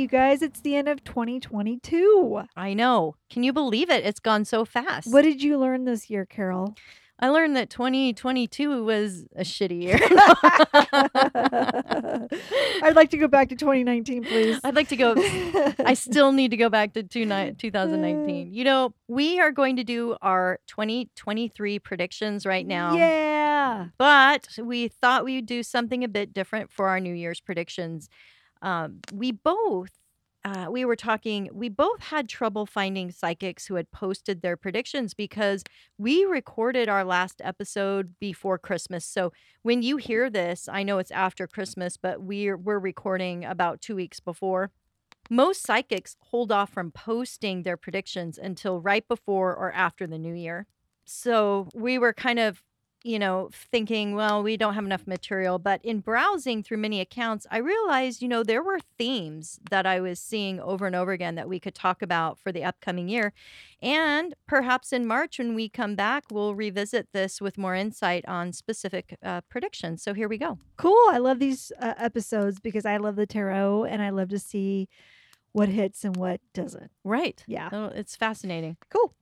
You guys. It's the end of 2022. I know. Can you believe it? It's gone so fast. What did you learn this year, Carol? I learned that 2022 was a shitty year. I'd like to go back to 2019, please. I'd like to go. I still need to go back to two ni- 2019. You know, we are going to do our 2023 predictions right now. Yeah. But we thought we'd do something a bit different for our New Year's predictions. Um, we both, uh, we were talking, we both had trouble finding psychics who had posted their predictions because we recorded our last episode before Christmas. So when you hear this, I know it's after Christmas, but we're we're recording about two weeks before. Most psychics hold off from posting their predictions until right before or after the new year. So we were kind of you know, thinking, well, we don't have enough material. But in browsing through many accounts, I realized, you know, there were themes that I was seeing over and over again that we could talk about for the upcoming year. And perhaps in March, when we come back, we'll revisit this with more insight on specific uh, predictions. So here we go. Cool. I love these uh, episodes because I love the tarot and I love to see what hits and what doesn't. Right. Yeah. Oh, it's fascinating. Cool.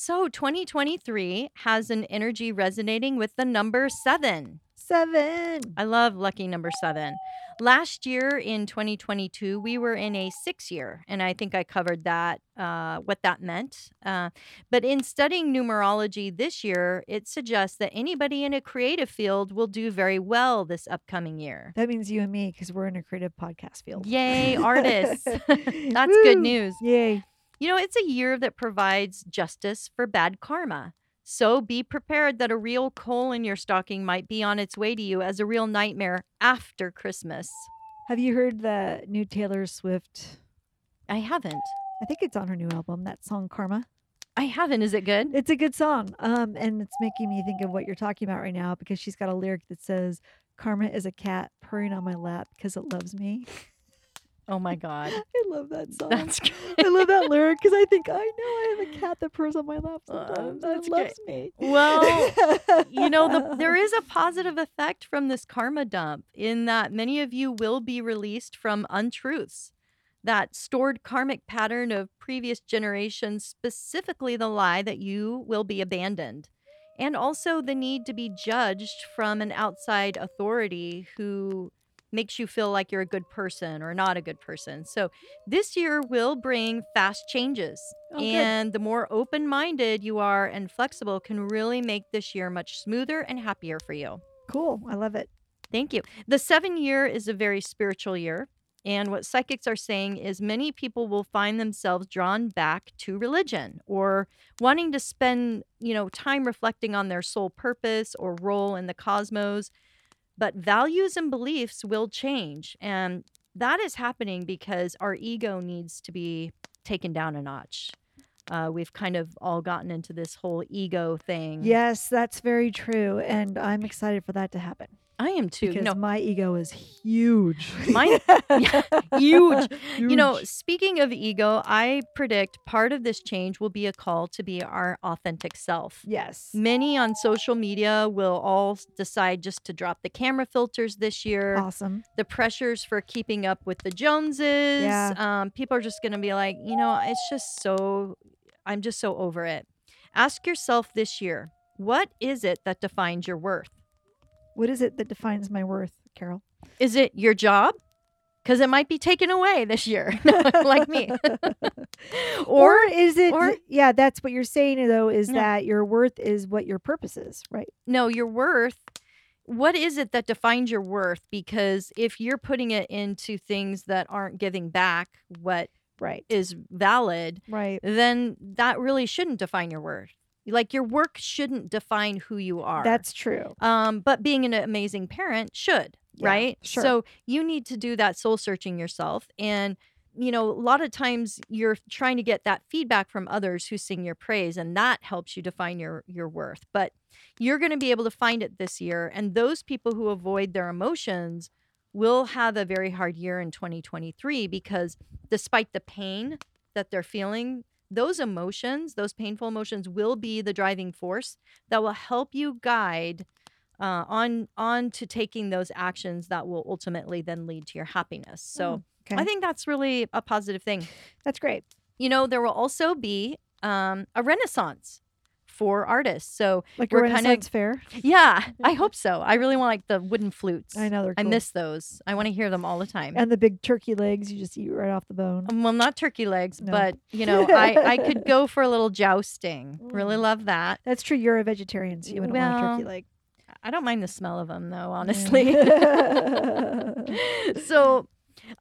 So 2023 has an energy resonating with the number seven. Seven. I love lucky number seven. Last year in 2022, we were in a six year, and I think I covered that, uh, what that meant. Uh, but in studying numerology this year, it suggests that anybody in a creative field will do very well this upcoming year. That means you and me because we're in a creative podcast field. Yay, artists. That's good news. Yay. You know, it's a year that provides justice for bad karma. So be prepared that a real coal in your stocking might be on its way to you as a real nightmare after Christmas. Have you heard the new Taylor Swift? I haven't. I think it's on her new album, that song Karma. I haven't. Is it good? It's a good song. Um, and it's making me think of what you're talking about right now because she's got a lyric that says, Karma is a cat purring on my lap because it loves me. Oh my God. I love that song. That's great. I love that lyric because I think I know I have a cat that purrs on my lap Uh, sometimes. that's it loves me. Well, you know, the, there is a positive effect from this karma dump in that many of you will be released from untruths. That stored karmic pattern of previous generations, specifically the lie that you will be abandoned. And also the need to be judged from an outside authority who makes you feel like you're a good person or not a good person. So this year will bring fast changes. Oh, good. and the more open minded you are and flexible can really make this year much smoother and happier for you. Cool. I love it. Thank you. The seven year is a very spiritual year. And what psychics are saying is many people will find themselves drawn back to religion or wanting to spend, you know, time reflecting on their soul purpose or role in the cosmos. But values and beliefs will change. And that is happening because our ego needs to be taken down a notch. Uh, we've kind of all gotten into this whole ego thing. Yes, that's very true. And I'm excited for that to happen I am too. because no, my ego is huge. Mine- yeah, huge. You know, speaking of ego, I predict part of this change will be a call to be our authentic self. Yes. Many on social media will all decide just to drop the camera filters this year. Awesome. The pressures for keeping up with the Joneses. Yeah. Um, people are just going to be like, you know, it's just so, I'm just so over it. Ask yourself this year, what is it that defines your worth? What is it that defines my worth, Carol? Is it your job? Because it might be taken away this year, like me. Or, or is it? or- yeah, that's what you're saying though. Is that your worth is what your purpose is, right? no, your worth. What is it that defines your worth? Because if you're putting it into things that aren't giving back what Right. is valid, Right. then that really shouldn't define your worth. Like your work shouldn't define who you are. That's true. um, but being an amazing parent should. Yeah, right? sure. So you need to do that soul searching yourself. And, you know, a lot of times you're trying to get that feedback from others who sing your praise, and that helps you define your your worth. But you're going to be able to find it this year. And those people who avoid their emotions will have a very hard year in 2023 because despite the pain that they're feeling, those emotions, those painful emotions, will be the driving force that will help you guide uh, on on to taking those actions that will ultimately then lead to your happiness. So okay. I think that's really a positive thing. that's great. You know, there will also be um, a renaissance for artists. So Like We're kinda- Renaissance fair. yeah, I hope so. I really want like the wooden flutes. I know they're Cool. I miss those. I want to hear them all the time. and the big turkey legs you just eat right off the bone. Um, well, not turkey legs, No. but you know, I I could go for a little jousting. Really Mm. love that. That's true. You're a vegetarian, so you wouldn't want a turkey Well, leg. I don't mind the smell of them though, Yeah. honestly. so,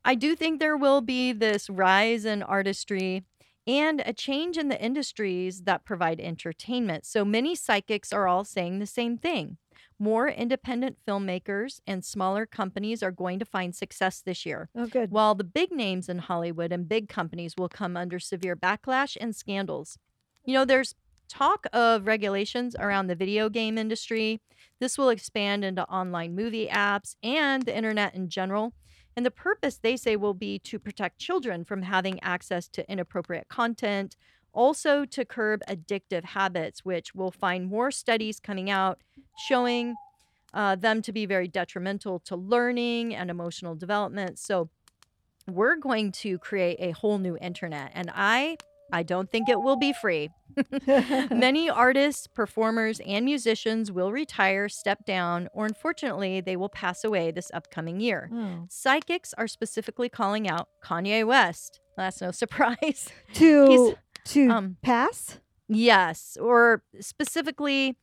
I do think there will be this rise in artistry and a change in the industries that provide entertainment. So many psychics are all saying the same thing. More independent filmmakers and smaller companies are going to find success this year. oh, good. While the big names in Hollywood and big companies will come under severe backlash and scandals. You know, there's talk of regulations around the video game industry. This will expand into online movie apps and the internet in general. And the purpose, they say, will be to protect children from having access to inappropriate content, also to curb addictive habits, which we'll find more studies coming out showing uh, them to be very detrimental to learning and emotional development. So we're going to create a whole new internet, and I I don't think it will be free. Many artists, performers, and musicians will retire, step down, or unfortunately, they will pass away this upcoming year. Oh. Psychics are specifically calling out Kanye West. That's no surprise. To to Um, pass. Yes, or specifically,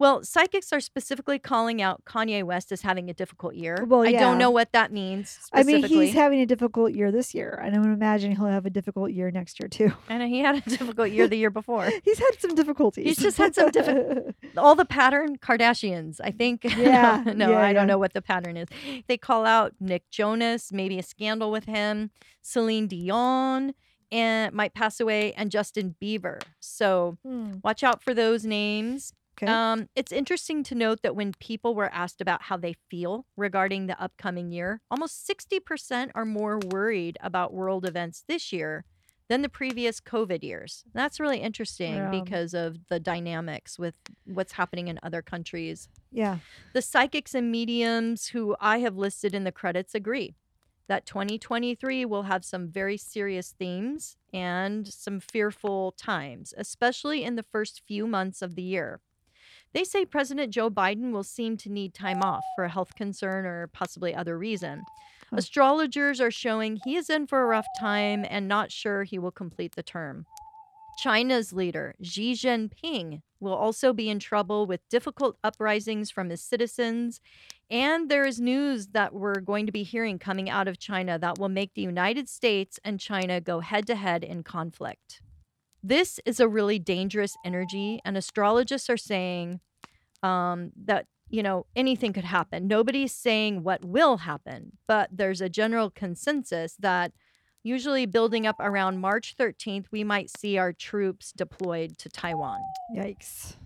well, psychics are specifically calling out Kanye West as having a difficult year. Well, I don't know what that means I mean, he's having a difficult year this year, and I would imagine he'll have a difficult year next year too. And he had a difficult year the year before. He's had some difficulties. He's just had some diffi- All the pattern Kardashians, I think. Yeah, no, yeah, I yeah. don't know what the pattern is. They call out Nick Jonas, maybe a scandal with him, Celine Dion, and might pass away, and Justin Bieber. So Hmm, watch out for those names. Okay. Um, it's interesting to note that when people were asked about how they feel regarding the upcoming year, almost 60% are more worried about world events this year than the previous COVID years. That's really interesting Yeah. because of the dynamics with what's happening in other countries. yeah. The psychics and mediums who I have listed in the credits agree that 2023 will have some very serious themes and some fearful times, especially in the first few months of the year. They say President Joe Biden will seem to need time off for a health concern or possibly other reason. Astrologers are showing he is in for a rough time and not sure he will complete the term. China's leader, Xi Jinping, will also be in trouble with difficult uprisings from his citizens. And there is news that we're going to be hearing coming out of China that will make the United States and China go head to head in conflict. This is a really dangerous energy, and astrologists are saying um, that, you know, anything could happen. Nobody's saying what will happen, but there's a general consensus that usually building up around March 13th, we might see our troops deployed to Taiwan. Yikes.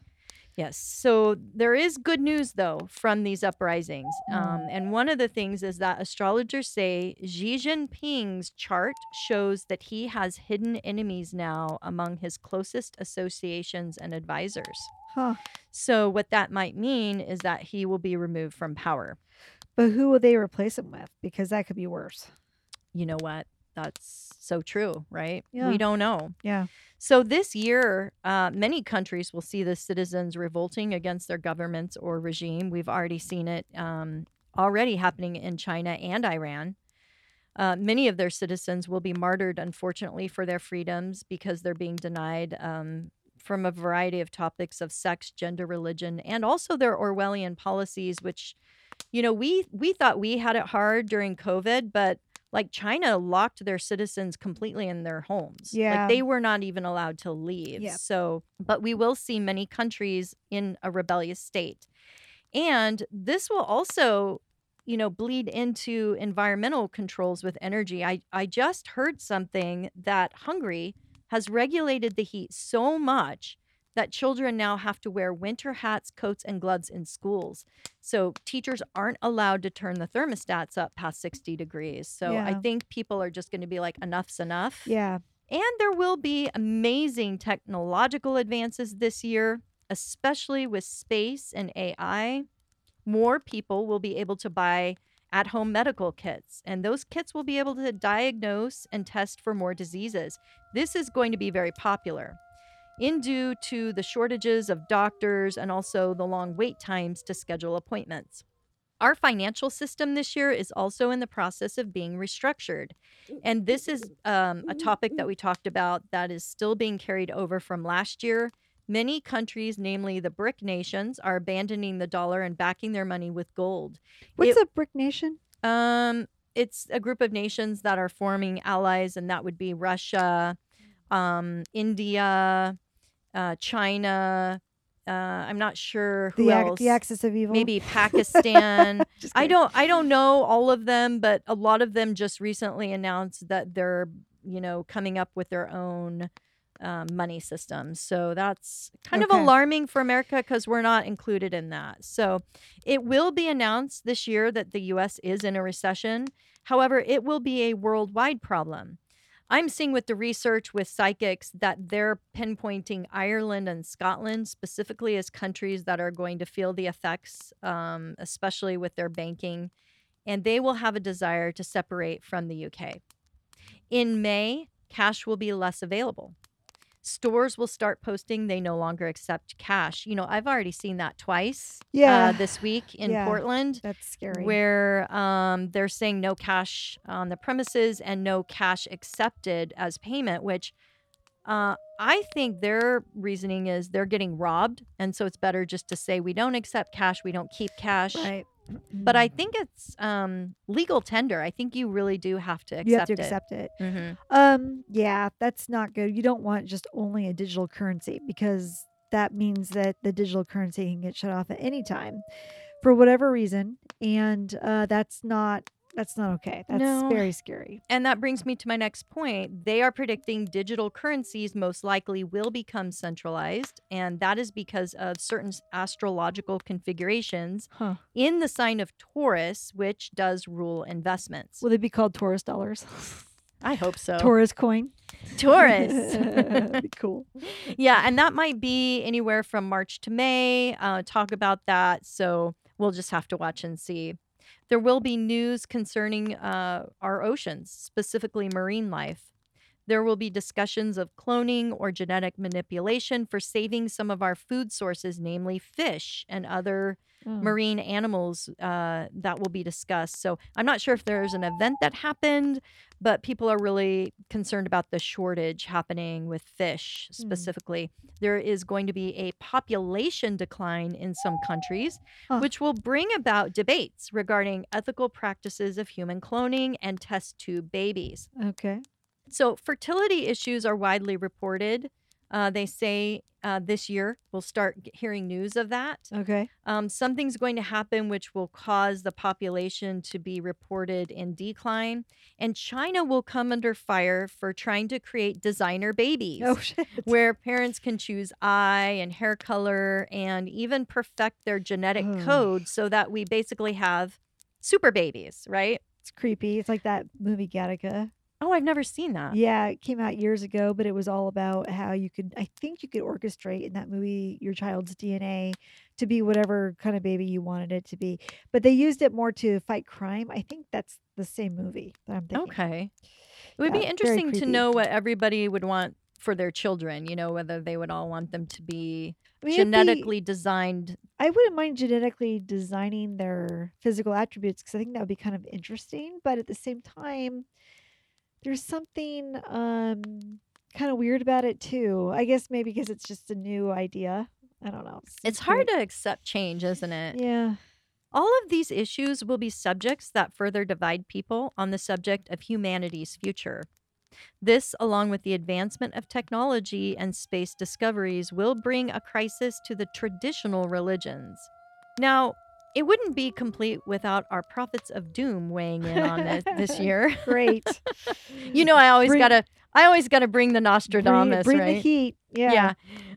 Yes. So there is good news, though, from these uprisings. Um, and one of the things is that astrologers say Xi Jinping's chart shows that he has hidden enemies now among his closest associations and advisors. Huh. So, what that might mean is that he will be removed from power. But who will they replace him with? Because that could be worse. You know what? That's so true, right? Yeah. We don't know. Yeah. So this year, uh, many countries will see the citizens revolting against their governments or regime. We've already seen it um, already happening in China and Iran. Uh, many of their citizens will be martyred, unfortunately, for their freedoms because they're being denied um, from a variety of topics of sex, gender, religion, and also their Orwellian policies, which, you know, we we thought we had it hard during COVID, but like China locked their citizens completely in their homes. Yeah. Like they were not even allowed to leave. Yep. So, but we will see many countries in a rebellious state. And this will also you know, bleed into environmental controls with energy. I, I just heard something that Hungary has regulated the heat so much that children now have to wear winter hats, coats, and gloves in schools. So teachers aren't allowed to turn the thermostats up past 60 degrees. So I think people are just going to be like, enough's enough. Yeah. And there will be amazing technological advances this year, especially with space and AI. More people will be able to buy at home medical kits, and those kits will be able to diagnose and test for more diseases. This is going to be very popular. In due to the shortages of doctors and also the long wait times to schedule appointments. Our financial system this year is also in the process of being restructured. And this is um, a topic that we talked about that is still being carried over from last year. Many countries, namely the BRIC nations, are abandoning the dollar and backing their money with gold. What's It- a brick nation? Um, it's a group of nations that are forming allies, and that would be Russia, um, India, uh, China. Uh, I'm not sure who The, else. the axis of evil. Maybe Pakistan. I don't I don't know all of them, but a lot of them just recently announced that they're, you know, coming up with their own um, money systems. So that's kind Okay. of alarming for America because we're not included in that. So it will be announced this year that the US is in a recession. However, it will be a worldwide problem. I'm seeing with the research with psychics that they're pinpointing Ireland and Scotland specifically as countries that are going to feel the effects, um, especially with their banking, and they will have a desire to separate from the UK. In May, cash will be less available. Stores will start posting they no longer accept cash. You know, I've already seen that twice Yeah. uh, this week in Yeah. Portland That's scary. where um, they're saying no cash on the premises and no cash accepted as payment, which uh, I think their reasoning is they're getting robbed. And so it's better just to say we don't accept cash, we don't keep cash. right. But I think it's um, legal tender. I think you really do have to accept it. you have to it. accept it. Mhm. Um, yeah, that's not good. You don't want just only a digital currency because that means that the digital currency can get shut off at any time for whatever reason, and uh, that's not that's not okay. That's No. very scary. And that brings me to my next point. They are predicting digital currencies most likely will become centralized, and that is because of certain astrological configurations Huh? in the sign of Taurus, which does rule investments. Will they be called Taurus dollars? I hope so. Taurus coin. Taurus. Cool. yeah, and that might be anywhere from March to May. Uh, talk about that. So we'll just have to watch and see. There will be news concerning uh, our oceans, specifically marine life. There will be discussions of cloning or genetic manipulation for saving some of our food sources, namely fish and other Oh. marine animals uh, that will be discussed. So I'm not sure if there's an event that happened, but people are really concerned about the shortage happening with fish Hmm. specifically. There is going to be a population decline in some countries, Huh. which will bring about debates regarding ethical practices of human cloning and test tube babies. Okay. So, fertility issues are widely reported. Uh, they say uh, this year we'll start hearing news of that. Okay. Um, something's going to happen which will cause the population to be reported in decline. And China will come under fire for trying to create designer babies Oh where parents can choose eye and hair color and even perfect their genetic Ugh. code so that we basically have super babies, right? It's creepy. It's like that movie Gattaca. Oh, I've never seen that. Yeah, it came out years ago, but it was all about how you could, I think you could orchestrate in that movie your child's DNA to be whatever kind of baby you wanted it to be. But they used it more to fight crime. I think that's the same movie that I'm thinking. Okay. It would Yeah, be interesting to know what everybody would want for their children, you know, whether they would all want them to be I mean, it'd be- genetically designed. I wouldn't mind genetically designing their physical attributes because I think that would be kind of interesting. But at the same time, there's something um, kind of weird about it too. I guess maybe because it's just a new idea. I don't know. It's hard to accept change, isn't it? Yeah. All of these issues will be subjects that further divide people on the subject of humanity's future. This, along with the advancement of technology and space discoveries, will bring a crisis to the traditional religions. Now, it wouldn't be complete without our prophets of doom weighing in on this this year. Great. you know, I always Bring- gotta, I always gotta bring the Nostradamus, bring right? the heat. Yeah. yeah.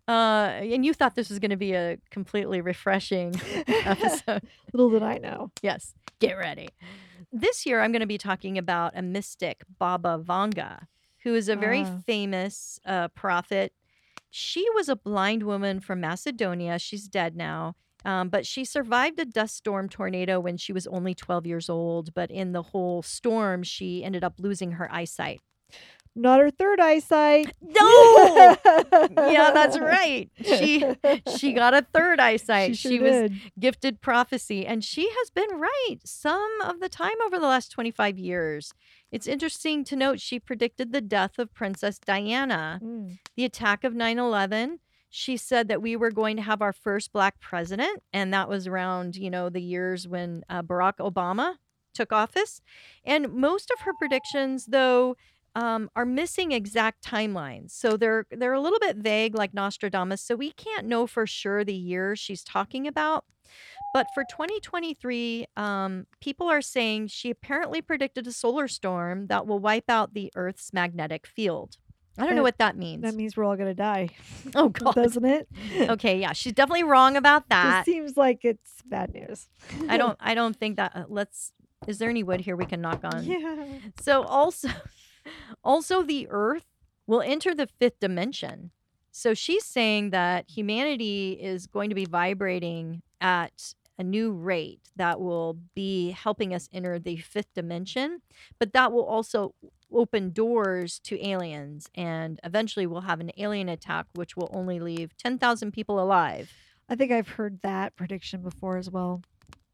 Uh, and you thought this was going to be a completely refreshing episode. Little did I know. Yes, get ready. This year, I'm going to be talking about a mystic, Baba Vanga, who is a very Ah. famous uh, prophet. She was a blind woman from Macedonia. She's dead now. Um, but she survived a dust storm tornado when she was only 12 years old. But in the whole storm, she ended up losing her eyesight. Not her third eyesight. No! yeah, that's right. She she got a third eyesight. She, She, was gifted prophecy and she has been right some of the time over the last 25 years. It's interesting to note she predicted the death of Princess Diana, Mm. the attack of 9/11. She said that we were going to have our first black president and that was around, you know, the years when uh, Barack Obama took office. And most of her predictions though um, are missing exact timelines. So they're they're a little bit vague like Nostradamus, so we can't know for sure the year she's talking about. But for 2023, um, people are saying she apparently predicted a solar storm that will wipe out the Earth's magnetic field. I don't know what that means. That means we're all gonna die, oh God. doesn't it? Okay, yeah, she's definitely wrong about that. Just seems like it's bad news. I don't. I don't think that. Uh, let's. Is there any wood here we can knock on? yeah. So also, also the Earth will enter the fifth dimension. So she's saying that humanity is going to be vibrating at a new rate that will be helping us enter the fifth dimension, but that will also open doors to aliens, and eventually we'll have an alien attack, which will only leave ten thousand people alive. I think I've heard that prediction before as well.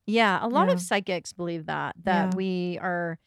Yeah, a lot Yeah. of psychics believe that that Yeah. we are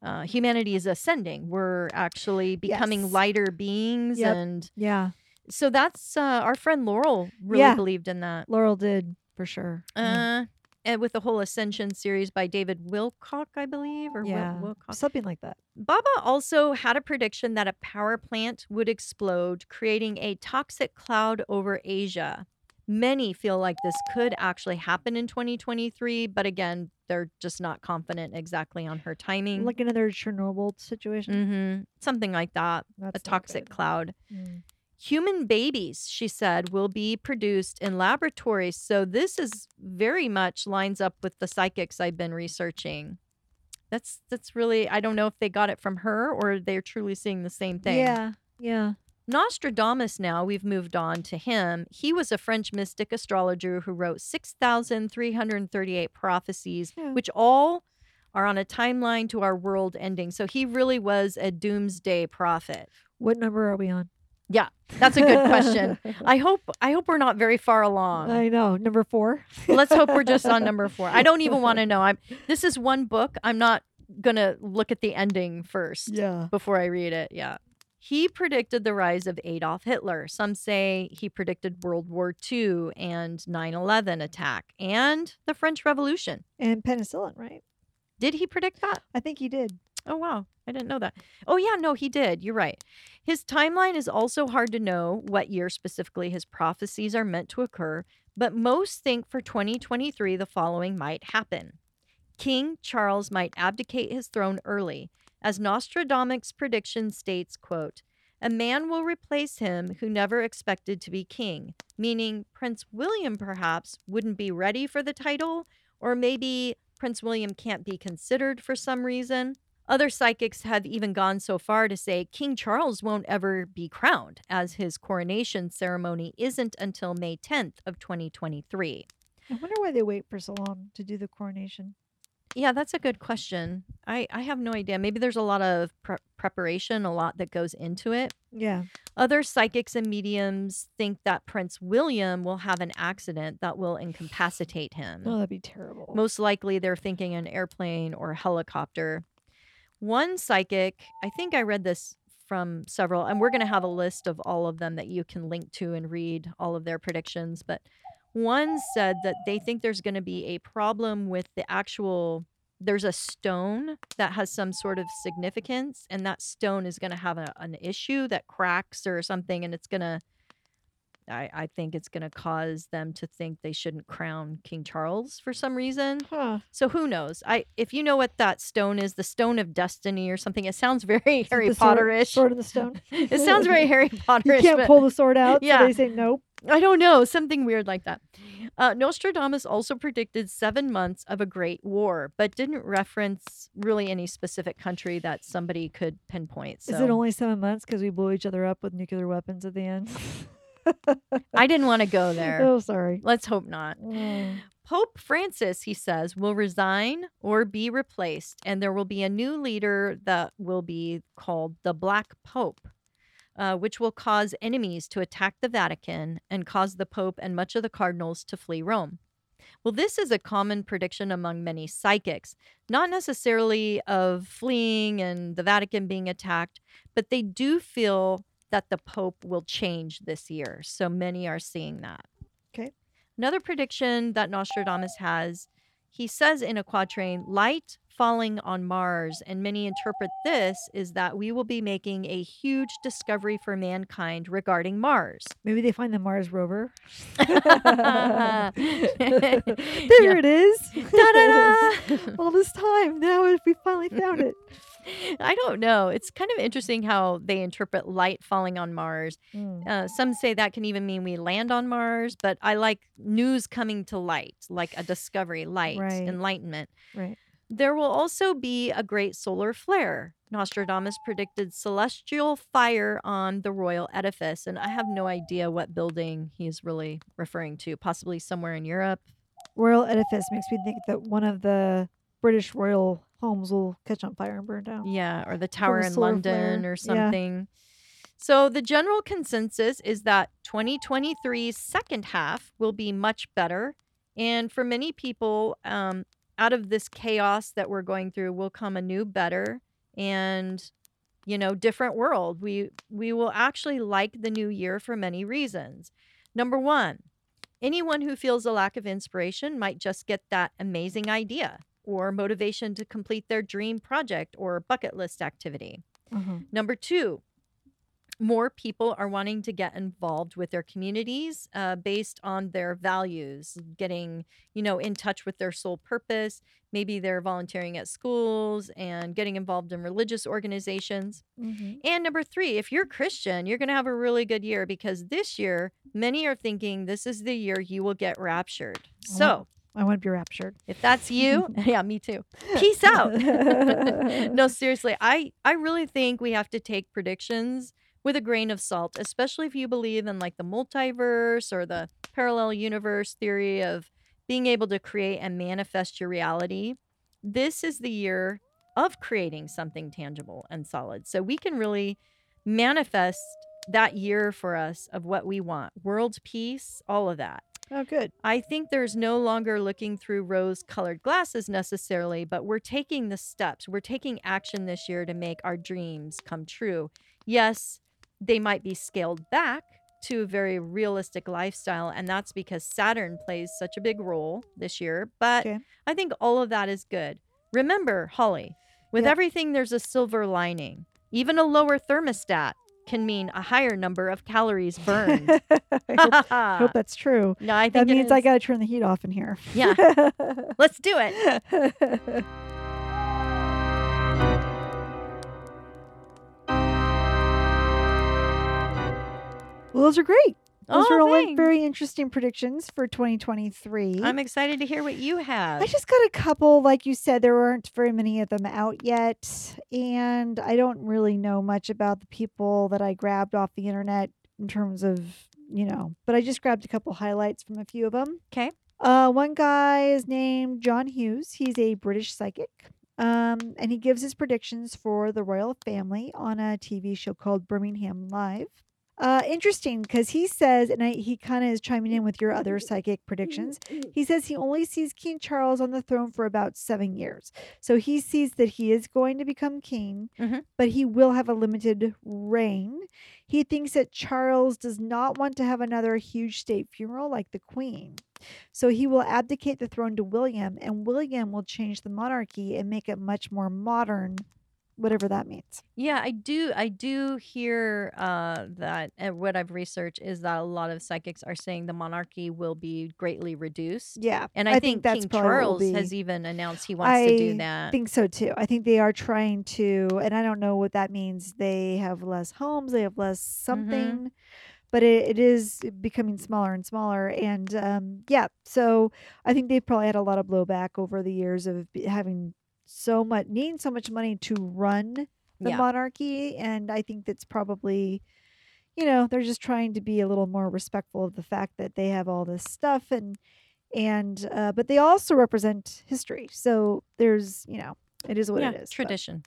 uh, humanity is ascending. We're actually becoming Yes. lighter beings, Yep. and Yeah. so that's uh, our friend Laurel really Yeah. believed in that. Laurel did for sure. Uh, and with the whole Ascension series by David Wilcock, I believe, or Wil- yeah. Wilcock. Something like that. Baba also had a prediction that a power plant would explode, creating a toxic cloud over Asia. Many feel like this could actually happen in 2023, but again, they're just not confident exactly on her timing. Like another Chernobyl situation. hmm Something like that. That's a toxic cloud. Mm. Human babies, she said, will be produced in laboratories. So this is very much lines up with the psychics I've been researching. That's that's really I don't know if they got it from her or they're truly seeing the same thing. Yeah. Yeah. Nostradamus now, we've moved on to him. He was a French mystic astrologer who wrote 6,338 prophecies, Yeah. which all are on a timeline to our world ending. So he really was a doomsday prophet. What number are we on? Yeah, that's a good question. I hope I hope we're not very far along. I know. Number four. Let's hope we're just on number 4. I don't even want to know. I'm this is one book. I'm not going to look at the ending first Yeah. before I read it. Yeah. He predicted the rise of Adolf Hitler. Some say he predicted World War II and 9 11 attack and the French Revolution. And penicillin, right? Did he predict that? I think he did. Oh, wow. I didn't know that. Oh, yeah. No, he did. You're right. His timeline is also hard to know what year specifically his prophecies are meant to occur, but most think for 2023 the following might happen. King Charles might abdicate his throne early, as Nostradamus' prediction states, quote, a man will replace him who never expected to be king, meaning Prince William perhaps wouldn't be ready for the title, or maybe Prince William can't be considered for some reason. Other psychics have even gone so far to say King Charles won't ever be crowned, as his coronation ceremony isn't until May 10th of 2023. I wonder why they wait for so long to do the coronation. Yeah, that's a good question. I, I have no idea. Maybe there's a lot of pre- preparation, a lot that goes into it. Yeah. Other psychics and mediums think that Prince William will have an accident that will incapacitate him. Oh, that'd be terrible. Most likely, they're thinking an airplane or a helicopter. One psychic, I think I read this from several, and we're going to have a list of all of them that you can link to and read all of their predictions. But one said that they think there's going to be a problem with the actual. There's a stone that has some sort of significance, and that stone is going to have a, an issue that cracks or something, and it's going to I, I think it's going to cause them to think they shouldn't crown King Charles for some reason. Huh. So who knows? I if you know what that stone is, the stone of destiny or something. It sounds very Is Harry the sword- Potterish. Sword in the stone. it sounds very Harry Potterish. You can't but pull the sword out, Yeah. so they say nope. I don't know, something weird like that. Uh, Nostradamus also predicted seven months of a great war, but didn't reference really any specific country that somebody could pinpoint. So Is it only seven months because we blow each other up with nuclear weapons at the end? I didn't want to go there. oh, sorry. Let's hope not. Mm. Pope Francis, he says, will resign or be replaced, and there will be a new leader that will be called the Black Pope, uh, which will cause enemies to attack the Vatican and cause the Pope and much of the cardinals to flee Rome. Well, this is a common prediction among many psychics, not necessarily of fleeing and the Vatican being attacked, but they do feel that the Pope will change this year. So many are seeing that. Okay. Another prediction that Nostradamus has, he says in a quatrain, light falling on Mars, and many interpret this is that we will be making a huge discovery for mankind regarding Mars. Maybe they find the Mars rover. there Yeah. it is. Da-da-da! All this time. Now we finally found it. I don't know. It's kind of interesting how they interpret light falling on Mars. Mm. Uh, some say that can even mean we land on Mars, but I like news coming to light, like a discovery, light, Right. enlightenment. Right. There will also be a great solar flare. Nostradamus predicted celestial fire on the royal edifice, and I have no idea what building he's really referring to. Possibly somewhere in Europe. Royal edifice makes me think that one of the British royal homes will catch on fire and burn down. Yeah, or the tower in London flare. or Yeah. something. So the general consensus is that 2023's second half will be much better, and for many people, um, out of this chaos that we're going through, will come a new, better, and you know, different world. We we will actually like the new year for many reasons. Number one, anyone who feels a lack of inspiration might just get that amazing idea or motivation to complete their dream project or bucket list activity. Uh-huh. Number two, more people are wanting to get involved with their communities uh, based on their values, getting, you know, in touch with their sole purpose. Maybe they're volunteering at schools and getting involved in religious organizations. Mhm. And number three, if you're Christian, you're going to have a really good year because this year, many are thinking this is the year you will get raptured. So I want to be raptured. if that's you, yeah, me too. Peace out. no, seriously, I I really think we have to take predictions with a grain of salt, especially if you believe in like the multiverse or the parallel universe theory of being able to create and manifest your reality. This is the year of creating something tangible and solid. So we can really manifest that year for us of what we want. World peace, all of that. Oh, good. I think there's no longer looking through rose colored glasses necessarily, but we're taking the steps. We're taking action this year to make our dreams come true. Yes, they might be scaled back to a very realistic lifestyle, and that's because Saturn plays such a big role this year. But Okay. I think all of that is good. Remember, Holly, with Yep. everything, there's a silver lining. Even a lower thermostat can mean a higher number of calories burned. I hope, hope that's true. no, I think That means I got to turn the heat off in here. Yeah. Let's do it. well, those are great. Those Oh, are all like very interesting predictions for 2023. I'm excited to hear what you have. I just got a couple, like you said, there aren't very many of them out yet. And I don't really know much about the people that I grabbed off the internet in terms of, you know, but I just grabbed a couple highlights from a few of them. 'Kay. Uh, one guy is named John Hughes. He's a British psychic. Um, and he gives his predictions for the royal family on a TV show called Birmingham Live. Uh, interesting because he says, and I, he kind of is chiming in with your other psychic predictions. He says he only sees King Charles on the throne for about seven years. So he sees that he is going to become king, Mhm. but he will have a limited reign. He thinks that Charles does not want to have another huge state funeral like the Queen. So he will abdicate the throne to William, and William will change the monarchy and make it much more modern whatever that means. Yeah, I do. I do hear uh, that uh, what I've researched is that a lot of psychics are saying the monarchy will be greatly reduced. Yeah, And I, I think, think that's King Charles be. has even announced he wants to do that. I think so too. I think they are trying to, and I don't know what that means. They have less homes, they have less Mm-hmm. something, but it, it is becoming smaller and smaller. And um, yeah, so I think they've probably had a lot of blowback over the years of having so much, needing so much money to run the Yeah. monarchy. And I think that's probably, you know, they're just trying to be a little more respectful of the fact that they have all this stuff and, and, uh, but they also represent history. So there's, you know, it is what yeah, it is. but- tradition.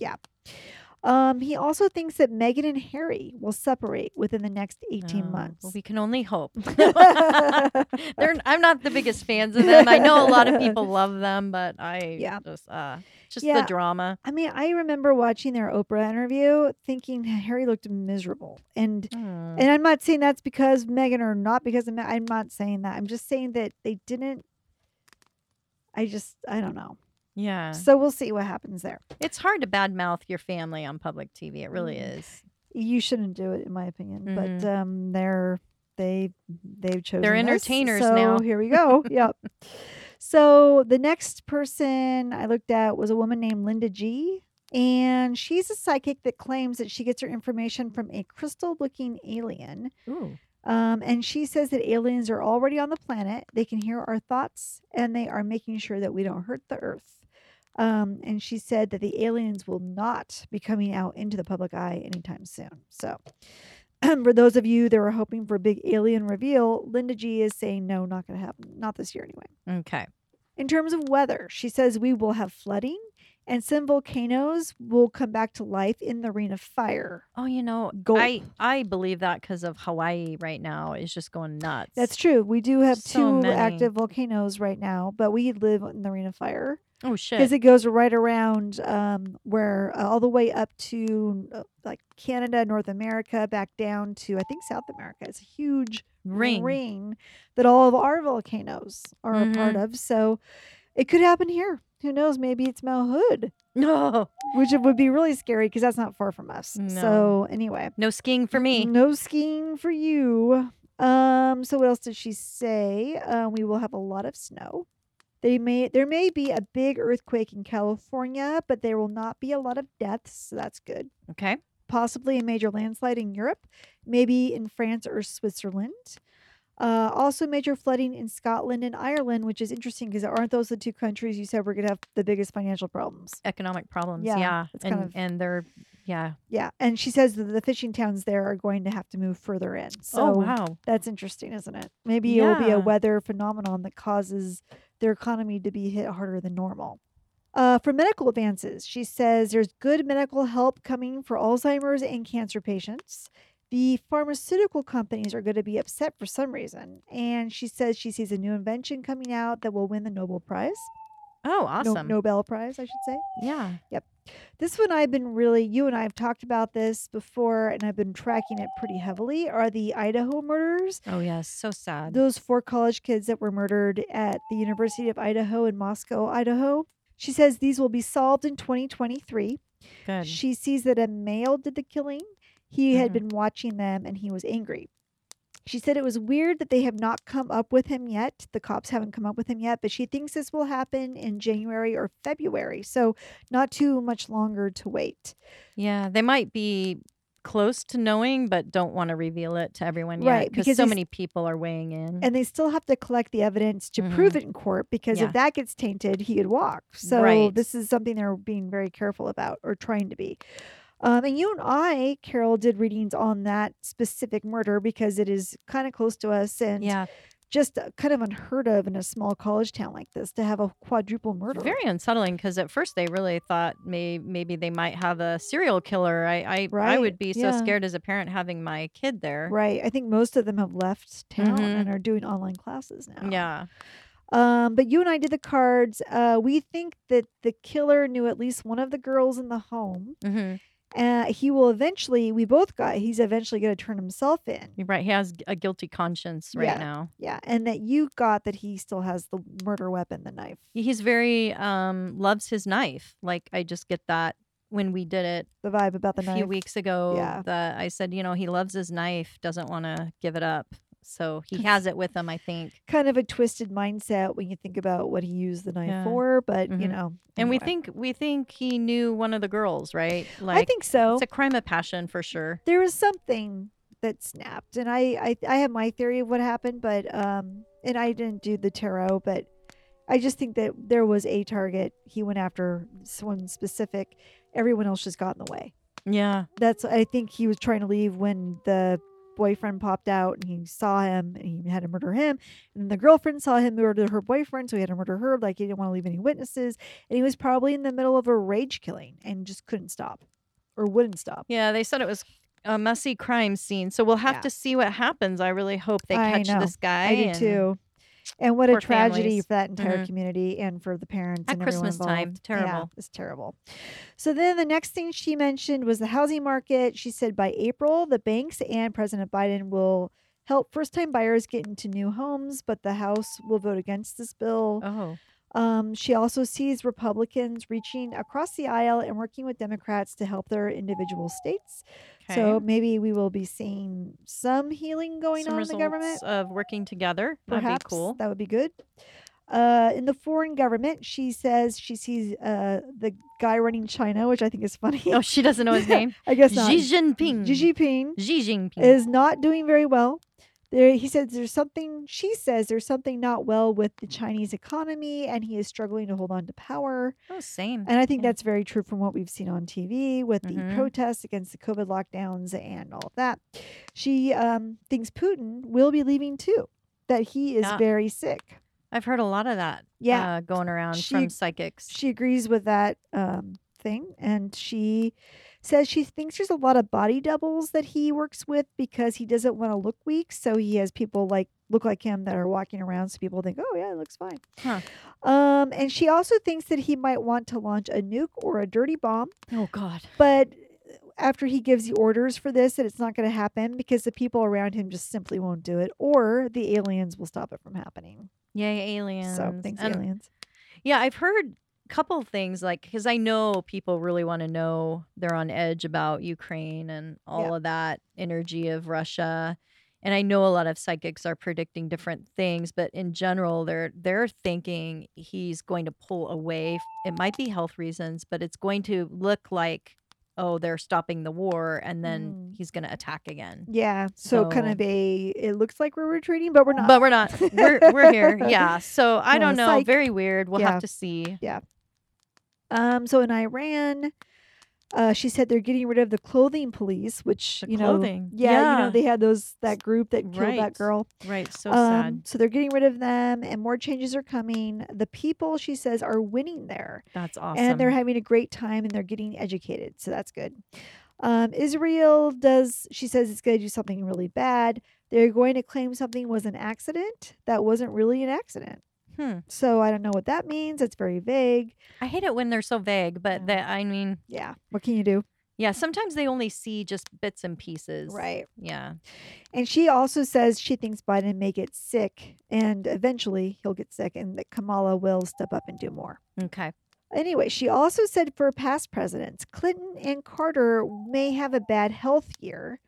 Um, he also thinks that Meghan and Harry will separate within the next 18 Oh, months. Well, we can only hope. They're, I'm not the biggest fans of them. I know a lot of people love them, but I Yeah. just uh just Yeah. the drama. I mean, I remember watching their Oprah interview thinking Harry looked miserable. And Hmm. and I'm not saying that's because Meghan or not because I'm not saying that. I'm just saying that they didn't I just I don't know. Yeah. So we'll see what happens there. It's hard to badmouth your family on public TV. It really Mm. is. You shouldn't do it in my opinion, but Mhm. um they're they they've chosen this, entertainers so now. Here we go. yep. So the next person I looked at was a woman named Linda G. And she's a psychic that claims that she gets her information from a crystal looking alien. Ooh. Um, and she says that aliens are already on the planet. They can hear our thoughts and they are making sure that we don't hurt the earth. Um, and she said that the aliens will not be coming out into the public eye anytime soon. So, for those of you that were hoping for a big alien reveal, Linda G is saying no, not going to happen. Not this year anyway. Okay. In terms of weather, she says we will have flooding and some volcanoes will come back to life in the ring of fire. Oh, you know, Gulp. I I believe that because of Hawaii right now is just going nuts. That's true. We do have So two many. active volcanoes right now, but we live in the ring of fire oh shit! because it goes right around um, where uh, all the way up to uh, like Canada, North America, back down to I think South America. It's a huge Ring. ring that all of our volcanoes are a part Mhm. of. So it could happen here. Who knows? Maybe it's Mount Hood, No, which it would be really scary because that's not far from us. No. So anyway, no skiing for me. no skiing for you. Um. So what else did she say? Uh, we will have a lot of snow. They may there may be a big earthquake in California, but there will not be a lot of deaths. So that's good. Okay. Possibly a major landslide in Europe, maybe in France or Switzerland. Uh, also, major flooding in Scotland and Ireland, which is interesting because aren't those the two countries you said we're going to have the biggest financial problems? Economic problems. Yeah, Yeah. And kind of- and they're yeah. Yeah, and she says that the fishing towns there are going to have to move further in. So oh wow. That's interesting, isn't it? Maybe it will be a weather phenomenon that causes their economy to be hit harder than normal. Uh, for medical advances, she says there's good medical help coming for Alzheimer's and cancer patients. The pharmaceutical companies are going to be upset for some reason. And she says she sees a new invention coming out that will win the Nobel Prize. Oh, No- awesome. Nobel Prize, I should say. Yeah. This one I've been really, you and I have talked about this before, and I've been tracking it pretty heavily, are the Idaho murders. Oh yes. So sad. those four college kids that were murdered at the University of Idaho in Moscow, Idaho. She says these will be solved in 2023. Good. She sees that a male did the killing. He had Mhm. been watching them and he was angry. She said it was weird that they have not come up with him yet. The cops haven't come up with him yet, but she thinks this will happen in January or February. So, not too much longer to wait. Yeah, they might be close to knowing, but don't want to reveal it to everyone yet Right, because so many people are weighing in. And they still have to collect the evidence to mm-hmm. prove it in court because Yeah. if that gets tainted, he could walk. So Right. this is something they're being very careful about or trying to be. Um, and you and I, Carol, did readings on that specific murder because it is kind of close to us and yeah, just uh, kind of unheard of in a small college town like this to have a quadruple murder. very unsettling because at first they really thought may, maybe they might have a serial killer. I I, I would be so yeah. scared as a parent having my kid there. Right. I think most of them have left town Mhm. and are doing online classes now. Yeah. Um, but you and I did the cards. Uh, we think that the killer knew at least one of the girls in the home. hmm Uh, he will eventually, we both got, he's eventually going to turn himself in. You're right. He has a guilty conscience right Yeah. now. Yeah. And that you got that he still has the murder weapon, the knife. He's very um loves his knife. Like I just get that when we did it The vibe about the a knife. few weeks ago Yeah. that I said, you know, he loves his knife, doesn't want to give it up. So he has it with him, I think. Kind of a twisted mindset when you think about what he used the knife Yeah. for, but you Mhm. know. And we think we think he knew one of the girls, right? Like I think so. it's a crime of passion for sure. there was something that snapped and I, I i have my theory of what happened but um and i didn't do the tarot but i just think that there was a target he went after someone specific everyone else just got in the way Yeah. that's i think he was trying to leave when the boyfriend popped out and he saw him and he had to murder him and the girlfriend saw him murder her boyfriend so he had to murder her like he didn't want to leave any witnesses and he was probably in the middle of a rage killing and just couldn't stop or wouldn't stop Yeah, they said it was a messy crime scene. So we'll have Yeah. to see what happens. I really hope they catch this guy. I do and too. And what a tragedy families. for that entire Mhm. community and for the parents At and everyone Christmas time. involved. Yeah, Terrible. it's terrible. So then the next thing she mentioned was the housing market. She said by April, the banks and President Biden will help first-time buyers get into new homes, but the House will vote against this bill. Oh. Um, she also sees Republicans reaching across the aisle and working with Democrats to help their individual states. Okay. So maybe we will be seeing some healing going Some on in the government of working together. That'd perhaps be cool. that would be good. Uh, in the foreign government, she says she sees uh, the guy running China, which I think is funny. Oh, she doesn't know his name. I guess not. Xi Jinping. Xi Jinping Xi Jinping. is not doing very well. There, he says there's something. She says there's something not well with the Chinese economy, and he is struggling to hold on to power. oh, same. And I think Yeah. that's very true from what we've seen on TV with the Mhm. protests against the COVID lockdowns and all of that. She um, thinks Putin will be leaving too. That he is Yeah. very sick. I've heard a lot of that. Yeah. uh, going around She- from psychics. she agrees with that um, thing and she says she thinks there's a lot of body doubles that he works with because he doesn't want to look weak so he has people like look like him that are walking around so people think oh yeah it looks fine Huh. um, and she also thinks that he might want to launch a nuke or a dirty bomb oh God. but after he gives the orders for this that it's not going to happen because the people around him just simply won't do it or the aliens will stop it from happening Yay, aliens. so thanks And, aliens Yeah, I've heard couple things like because I know people really want to know. They're on edge about Ukraine and all Yeah. of that energy of Russia. And I know a lot of psychics are predicting different things, but in general, they're they're thinking he's going to pull away. It might be health reasons, but it's going to look like, oh, they're stopping the war, and then Mm. he's going to attack again. Yeah. So, kind So- of a it looks like we're retreating, but we're not. But we're not. We're we're here. Yeah. So I No, don't know. psych. Very weird. We'll Yeah. have to see. Um so in Iran, uh she said they're getting rid of the clothing police, which The you know clothing. yeah, you know they had those that group that killed that girl. Right. So um sad. so they're getting rid of them and more changes are coming. The people she says are winning there. That's awesome. and they're having a great time and they're getting educated so that's good um, israel does she says it's going to do something really bad they're going to claim something was an accident that wasn't really an accident Hmm. so i don't know what that means it's very vague I hate it when they're so vague, but that I mean, yeah what can you do yeah, sometimes they only see just bits and pieces. right Yeah. and she also says she thinks biden may get sick and eventually he'll get sick and that kamala will step up and do more Okay. Anyway, she also said for past presidents, Clinton and Carter may have a bad health year.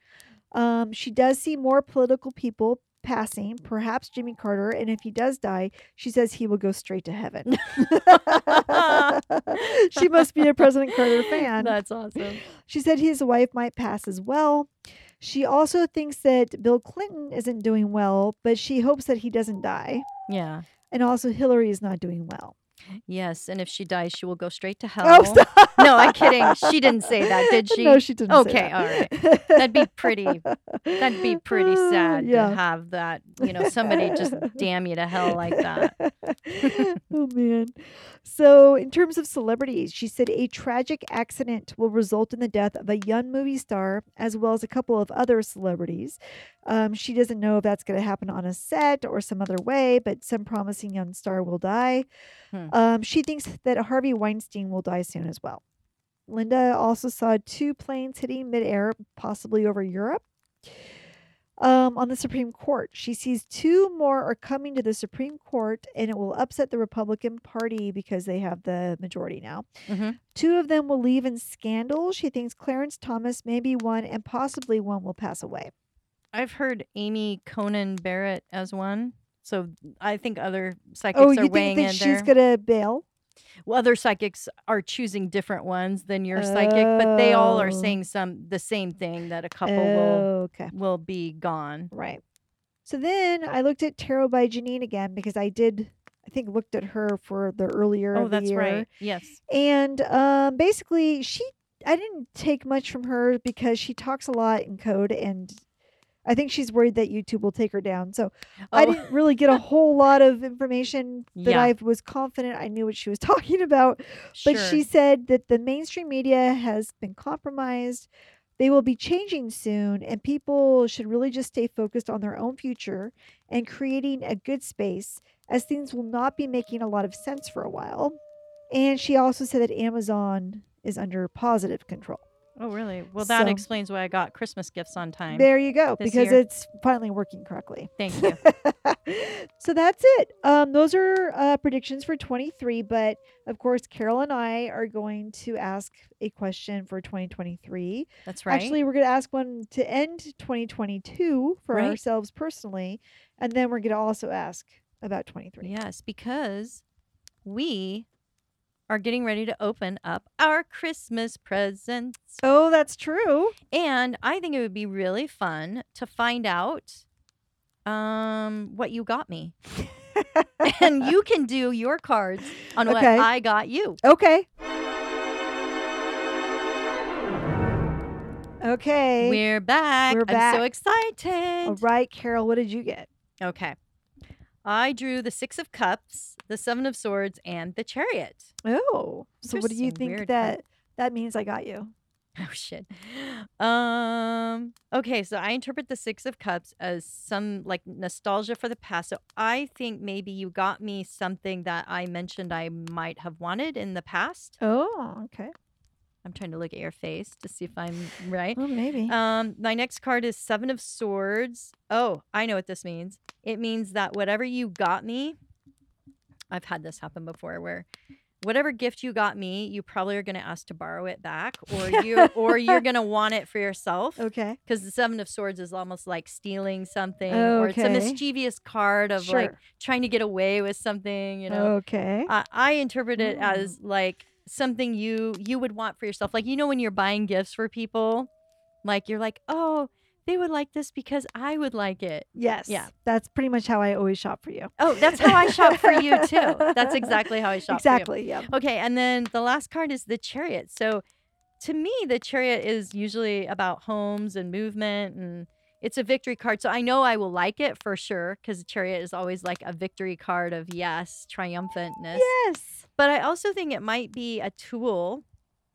Um, she does see more political people passing, perhaps Jimmy Carter, and if he does die, she says he will go straight to heaven. she must be a President Carter fan. That's awesome. She said his wife might pass as well. She also thinks that Bill Clinton isn't doing well, but she hopes that he doesn't die. Yeah. And also, Hillary is not doing well. Yes. And if she dies, she will go straight to hell. Oh, stop. No, I'm kidding. She didn't say that, did she? No, she didn't. say Okay, all right. That'd be pretty- That'd be pretty Uh, sad yeah. to have that, you know, somebody just damn you to hell like that. oh man. So, in terms of celebrities, she said a tragic accident will result in the death of a young movie star as well as a couple of other celebrities. Um, she doesn't know if that's going to happen on a set or some other way, but some promising young star will die. Hmm. Um, she thinks that Harvey Weinstein will die soon as well. Linda also saw two planes hitting midair, possibly over Europe. um, on the Supreme Court. She sees two more are coming to the Supreme Court, and it will upset the Republican Party because they have the majority now. Mhm. Two of them will leave in scandal. She thinks Clarence Thomas may be one, and possibly one will pass away. I've heard Amy Coney Barrett as one. So I think other psychics Oh, are you think weighing that in she's there. gonna bail? Well, other psychics are choosing different ones than your psychic, but they all are Oh. saying some the same thing that a couple will Oh, okay. will be gone. Right. So then I looked at Tarot by Janine again because I did, I think, looked at her for the earlier Oh, that's year. right. Yes. And um, basically, she, I didn't take much from her because she talks a lot in code, and I think she's worried that YouTube will take her down. So I Oh. didn't really get a whole lot of information that Yeah. I was confident I knew what she was talking about. But Sure. she said that the mainstream media has been compromised. They will be changing soon, and people should really just stay focused on their own future and creating a good space, as things will not be making a lot of sense for a while. And she also said that Amazon is under positive control. Oh, really? Well, that So- explains why I got Christmas gifts on time. There you go, because year. it's finally working correctly. Thank you. so that's it. Um, those are uh, predictions for 23. But of course, Carol and I are going to ask a question for 2023. That's right. Actually, we're going to ask one to end 2022 for Right. ourselves personally. And then we're going to also ask about 23. yes, because we are getting ready to open up our Christmas presents. Oh, that's true. And I think it would be really fun to find out um what you got me. and you can do your cards on what Okay. I got you. Okay. Okay. We're back. We're I'm back. so excited. All right, Carol, what did you get? Okay. I drew the 6 of cups, the 7 of swords and the chariot. Oh, so what do you think that that means I got you? Oh shit. Um okay, so I interpret the 6 of cups as some like nostalgia for the past. So I think maybe you got me something that I mentioned I might have wanted in the past. Oh, okay. I'm trying to look at your face to see if I'm right. Well, maybe. Um, my next card is Seven of Swords. Oh, I know what this means. It means that whatever you got me, I've had this happen before where whatever gift you got me, you probably are going to ask to borrow it back or you or you're going to want it for yourself okay. because the 7 of swords is almost like stealing something or it's a mischievous card of Sure. like trying to get away with something, you know. Okay. I, I interpret it Mm. as like something you you would want for yourself. Like you know when you're buying gifts for people, like you're like, "Oh, they would like this because I would like it." yes. yeah. That's pretty much how I always shop for you. Oh, that's how I shop for you too. That's exactly how I shop for you. Exactly. Yeah. Okay, and then the last card is the chariot. So to me, the chariot is usually about homes and movement and it's a victory card. So I know I will like it for sure because the chariot is always like a victory card of yes, triumphantness. Yes. But I also think it might be a tool.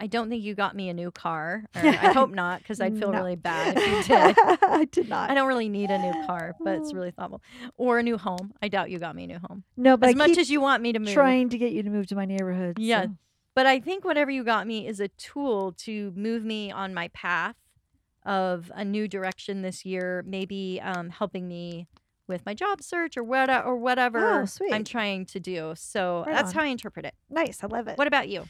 I don't think you got me a new car. I hope not, because I'd feel No. really bad if you did. I did not. I don't really need a new car, but it's really thoughtful. Or a new home. I doubt you got me a new home. no, but As I much as you want me to move. trying to get you to move to my neighborhood. Yeah. so- But I think whatever you got me is a tool to move me on my path of a new direction this year, maybe um, helping me with my job search or what or whatever Oh. I'm trying to do. So Right that's on. how I interpret it. Nice. I love it. What about you?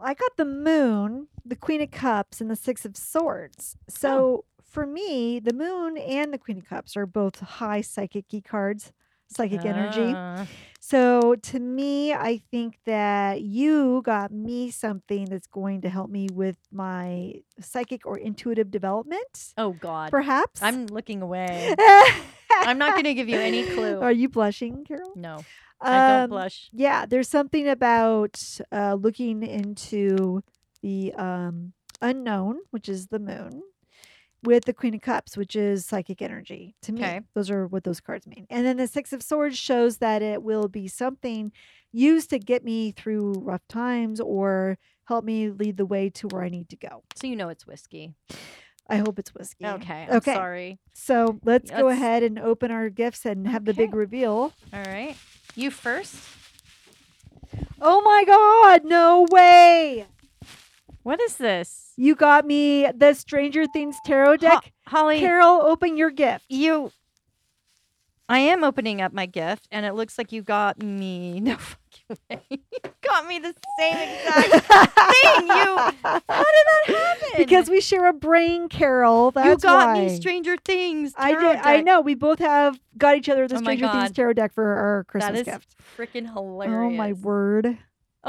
I got the moon, the queen of cups, and the six of swords. So for me, the moon and the queen of cups are both high psychic cards, psychic energy. Ah, So to me, I think that you got me something that's going to help me with my psychic or intuitive development, oh God. perhaps. I'm looking away. I'm not going to give you any clue. Are you blushing, Carol? No, I don't Um, blush. Yeah, there's something about uh, looking into the um, unknown, which is the moon, with the Queen of Cups, which is psychic energy. To me, Okay. those are what those cards mean. And then the Six of Swords shows that it will be something used to get me through rough times or help me lead the way to where I need to go. So you know it's whiskey. I hope it's whiskey. Okay. I'm Okay. sorry. So let's go Let's- ahead and open our gifts and have the big reveal. All right. You first. Oh my God! No way! What is this? You got me the Stranger Things tarot Ho- deck. Holly, Carol, open your gift. you. I am opening up my gift, and it looks like you got me. No fucking way. You got me the same exact thing. You. How did that happen? because we share a brain, Carol. That's you got why. me Stranger Things. I did. I know. We both have got each other the Oh Stranger Things tarot deck for our Christmas is gift. freaking hilarious. Oh my word!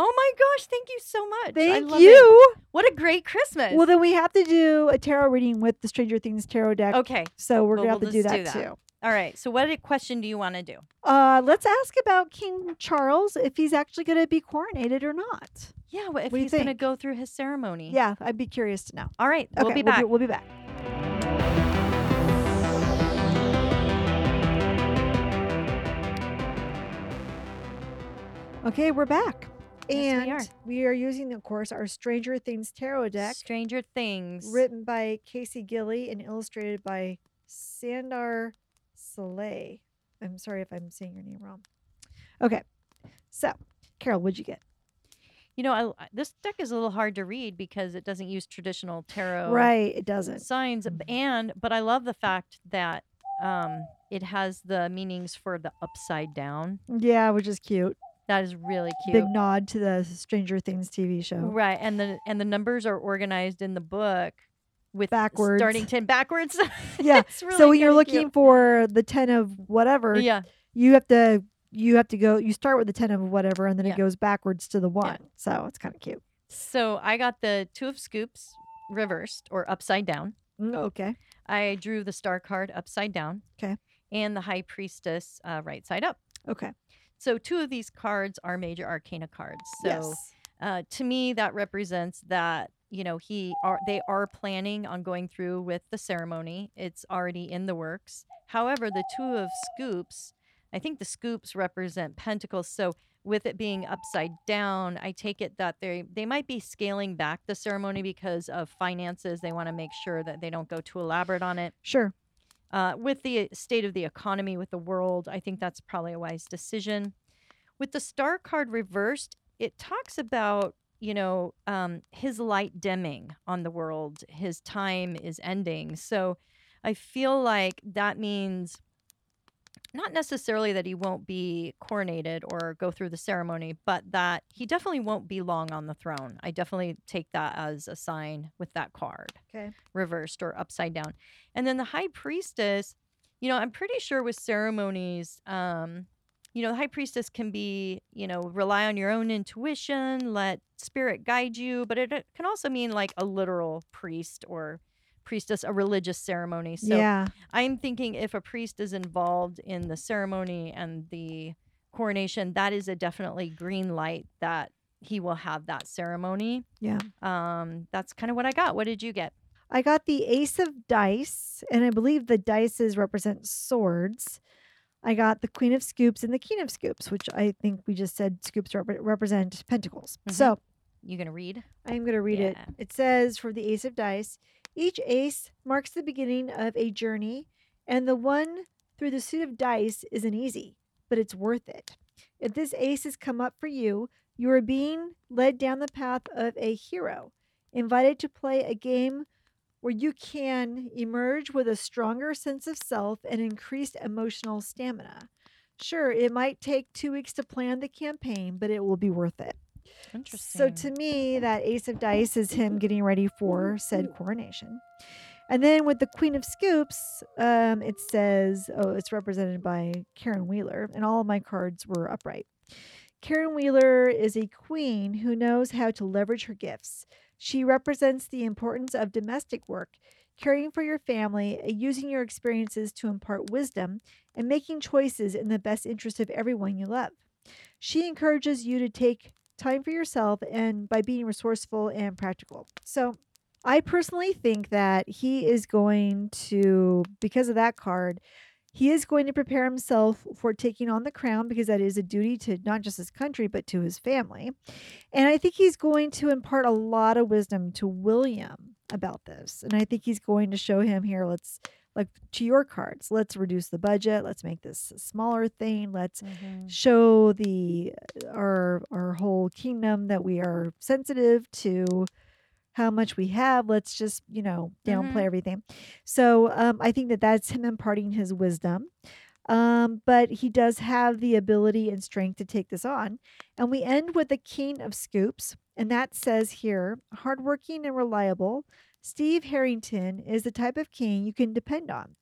Oh my gosh! Thank you so much. I Thank love it. you. What a great Christmas. Well, then we have to do a tarot reading with the Stranger Things tarot deck. okay. So we're Well, gonna have we'll to do that, do that. too. All right. So, what question do you want to do? Uh, let's ask about King Charles if he's actually going to be coronated or not. Yeah. What if he's going to go through his ceremony? Yeah, I'd be curious to know. All right. Okay, we'll be back. we'll be back. Okay, we're back. Yes, we and are. we are using, of course, our Stranger Things tarot deck, Stranger Things. written by Casey Gilly and illustrated by Sandar Soleil. I'm sorry if I'm saying your name wrong. Okay, so Carol, what'd you get? You know, I, this deck is a little hard to read because it doesn't use traditional tarot Right, it doesn't. signs, b- and but I love the fact that um, it has the meanings for the upside down. Yeah, which is cute. That is really cute. Big nod to the Stranger Things TV show. Right, and the and the numbers are organized in the book with Backwards. starting ten backwards. Yeah. Really so when you're looking cute. for the 10 of whatever, yeah, you have to you have to go you start with the 10 of whatever and then Yeah. it goes backwards to the 1. So it's kind of cute. so I got the two of scoops reversed or upside down. Mm, Okay. I drew the star card upside down. Okay. And the high priestess uh, right side up. Okay. So two of these cards are major arcana cards. So yes. uh, to me, that represents that you know he are they are planning on going through with the ceremony. It's already in the works. However, the two of scoops, I think the scoops represent pentacles. So with it being upside down, I take it that they they might be scaling back the ceremony because of finances. They want to make sure that they don't go too elaborate on it Sure. Uh, with the state of the economy, with the world, I think that's probably a wise decision. With the star card reversed, it talks about, you know, um, his light dimming on the world. His time is ending. So I feel like that means not necessarily that he won't be coronated or go through the ceremony, but that he definitely won't be long on the throne. I definitely take that as a sign with that card Okay. reversed or upside down. And then the high priestess, you know, I'm pretty sure with ceremonies, um, you know, the high priestess can be, you know, rely on your own intuition, let spirit guide you, but it, it can also mean like a literal priest or priestess, a religious ceremony. So yeah. I'm thinking if a priest is involved in the ceremony and the coronation, that is a definitely green light that he will have that ceremony. Yeah. Um, that's kind of what I got. What did you get? I got the ace of dice and I believe the dices represent swords. I got the queen of scoops and the king of scoops, which I think we just said scoops rep- represent pentacles. Mhm. So You gonna read? I'm going to read it. It says for the Ace of Dice, each ace marks the beginning of a journey, and the one through the suit of dice isn't easy, but it's worth it. If this ace has come up for you, you are being led down the path of a hero, invited to play a game where you can emerge with a stronger sense of self and increased emotional stamina. Sure, it might take two weeks to plan the campaign, but it will be worth it. Interesting. So to me, that ace of dice is him getting ready for said coronation. And then with the Queen of Scoops, um, it says, oh, it's represented by Karen Wheeler, and all of my cards were upright. Karen Wheeler is a queen who knows how to leverage her gifts. She represents the importance of domestic work, caring for your family, using your experiences to impart wisdom, and making choices in the best interest of everyone you love. She encourages you to take time for yourself and by being resourceful and practical. So, I personally think that he is going to, because of that card, he is going to prepare himself for taking on the crown because that is a duty to not just his country, but to his family. And I think he's going to impart a lot of wisdom to William about this. And I think he's going to show him here, let's, like to your cards, let's reduce the budget. Let's make this a smaller thing. Let's Mhm. show the our our whole kingdom that we are sensitive to how much we have. Let's just, you know, downplay Mhm. everything. So um, I think that that's him imparting his wisdom. Um, but he does have the ability and strength to take this on. And we end with the king of scoops. And that says here hardworking and reliable, Steve Harrington is the type of king you can depend on.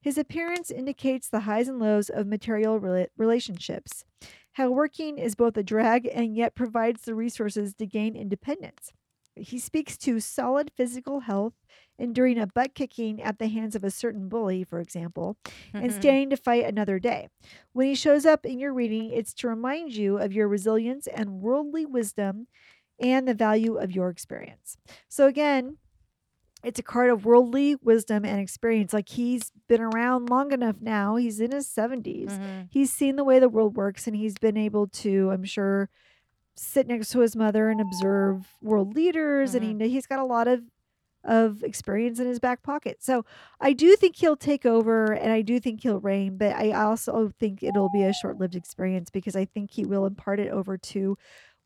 His appearance indicates the highs and lows of material rela- relationships. How working is both a drag and yet provides the resources to gain independence. He speaks to solid physical health, enduring a butt kicking at the hands of a certain bully, for example, and standing to fight another day. When he shows up in your reading, it's to remind you of your resilience and worldly wisdom and the value of your experience. So, again, it's a card of worldly wisdom and experience. Like he's been around long enough now, he's in his 70s. Mhm. He's seen the way the world works and he's been able to, I'm sure, sit next to his mother and observe world leaders. And he he's got a lot of of experience in his back pocket. So I do think he'll take over and I do think he'll reign, but I also think it'll be a short lived experience because I think he will impart it over to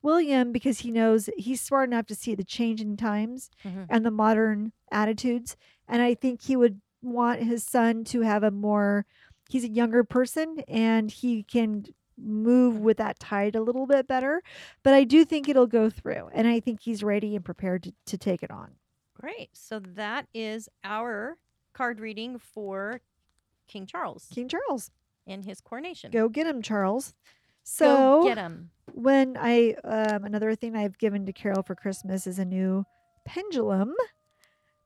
William because he knows he's smart enough to see the change in times Mhm. and the modern attitudes. And I think he would want his son to have a more, he's a younger person and he can move with that tide a little bit better. But I do think it'll go through and I think he's ready and prepared to, to take it on. Great. So that is our card reading for King Charles King Charles. and his coronation. Go get him, Charles. Go So get him. when I um, another thing I've given to Carol for Christmas is a new pendulum,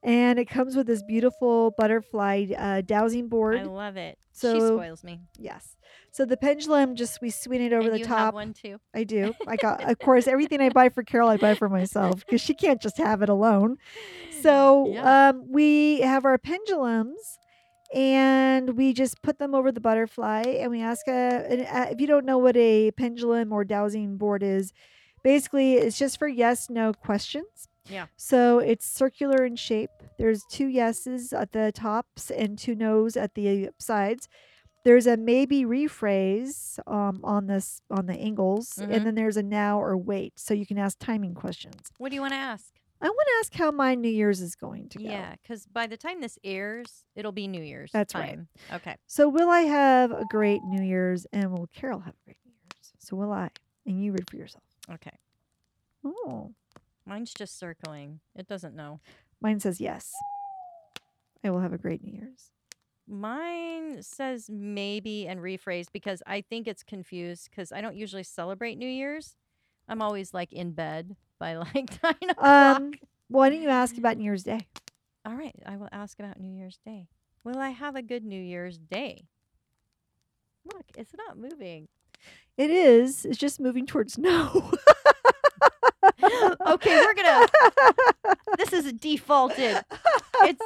and it comes with this beautiful butterfly uh, dowsing board. I love it. So she spoils me. Yes. So the pendulum just we swing it over and the you have top. one too. I do. I got of course everything I buy for Carol I buy for myself because she can't just have it alone. So Yeah. um, we have our pendulums and we just put them over the butterfly and we ask a, if you don't know what a pendulum or dowsing board is, basically it's just for yes no questions. Yeah. So it's circular in shape. There's two yeses at the tops and two nos at the sides. There's a maybe rephrase um, on this on the angles, Mhm. and then there's a now or wait. So you can ask timing questions. What do you want to ask? I want to ask how my New Year's is going to go. Yeah, because by the time this airs, it'll be New Year's. That's right. Okay. So will I have a great New Year's, and will Carol have a great New Year's? So will I? And you read for yourself. Okay. Oh, Mine's just circling. It doesn't know. mine says yes. I will have a great New Year's. Mine says maybe and rephrase because I think it's confused because I don't usually celebrate New Year's. I'm always like in bed by like nine o'clock. Um, why don't you ask about New Year's Day? All right, I will ask about New Year's Day. Will I have a good New Year's Day? Look, it's not moving. It is. It's just moving towards no. Okay, we're gonna. This is defaulted. It's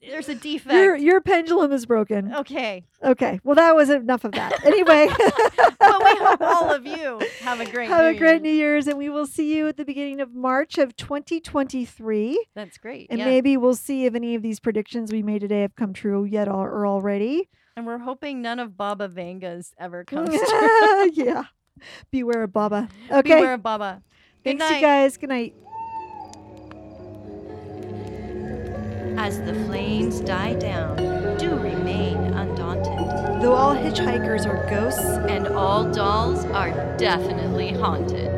there's a defect. your your pendulum is broken. okay, Okay. Well, that was enough of that. Anyway, but we hope all of you have a great. have New a great Year's. New Year's, and we will see you at the beginning of March of 2023. That's great. And yeah. maybe we'll see if any of these predictions we made today have come true yet or, or already. and we're hoping none of Baba Vanga's ever comes true. yeah. Beware of Baba. Okay. Beware of Baba. Good Thanks, night. you guys. Good night. As the flames die down, do remain undaunted. Though all hitchhikers are ghosts, And all dolls are definitely haunted.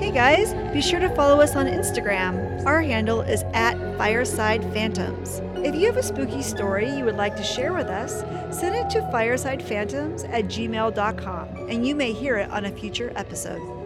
Hey guys, be sure to follow us on Instagram. Our handle is at Fireside Phantoms. If you have a spooky story you would like to share with us, send it to firesidephantoms at gmail.com and you may hear it on a future episode.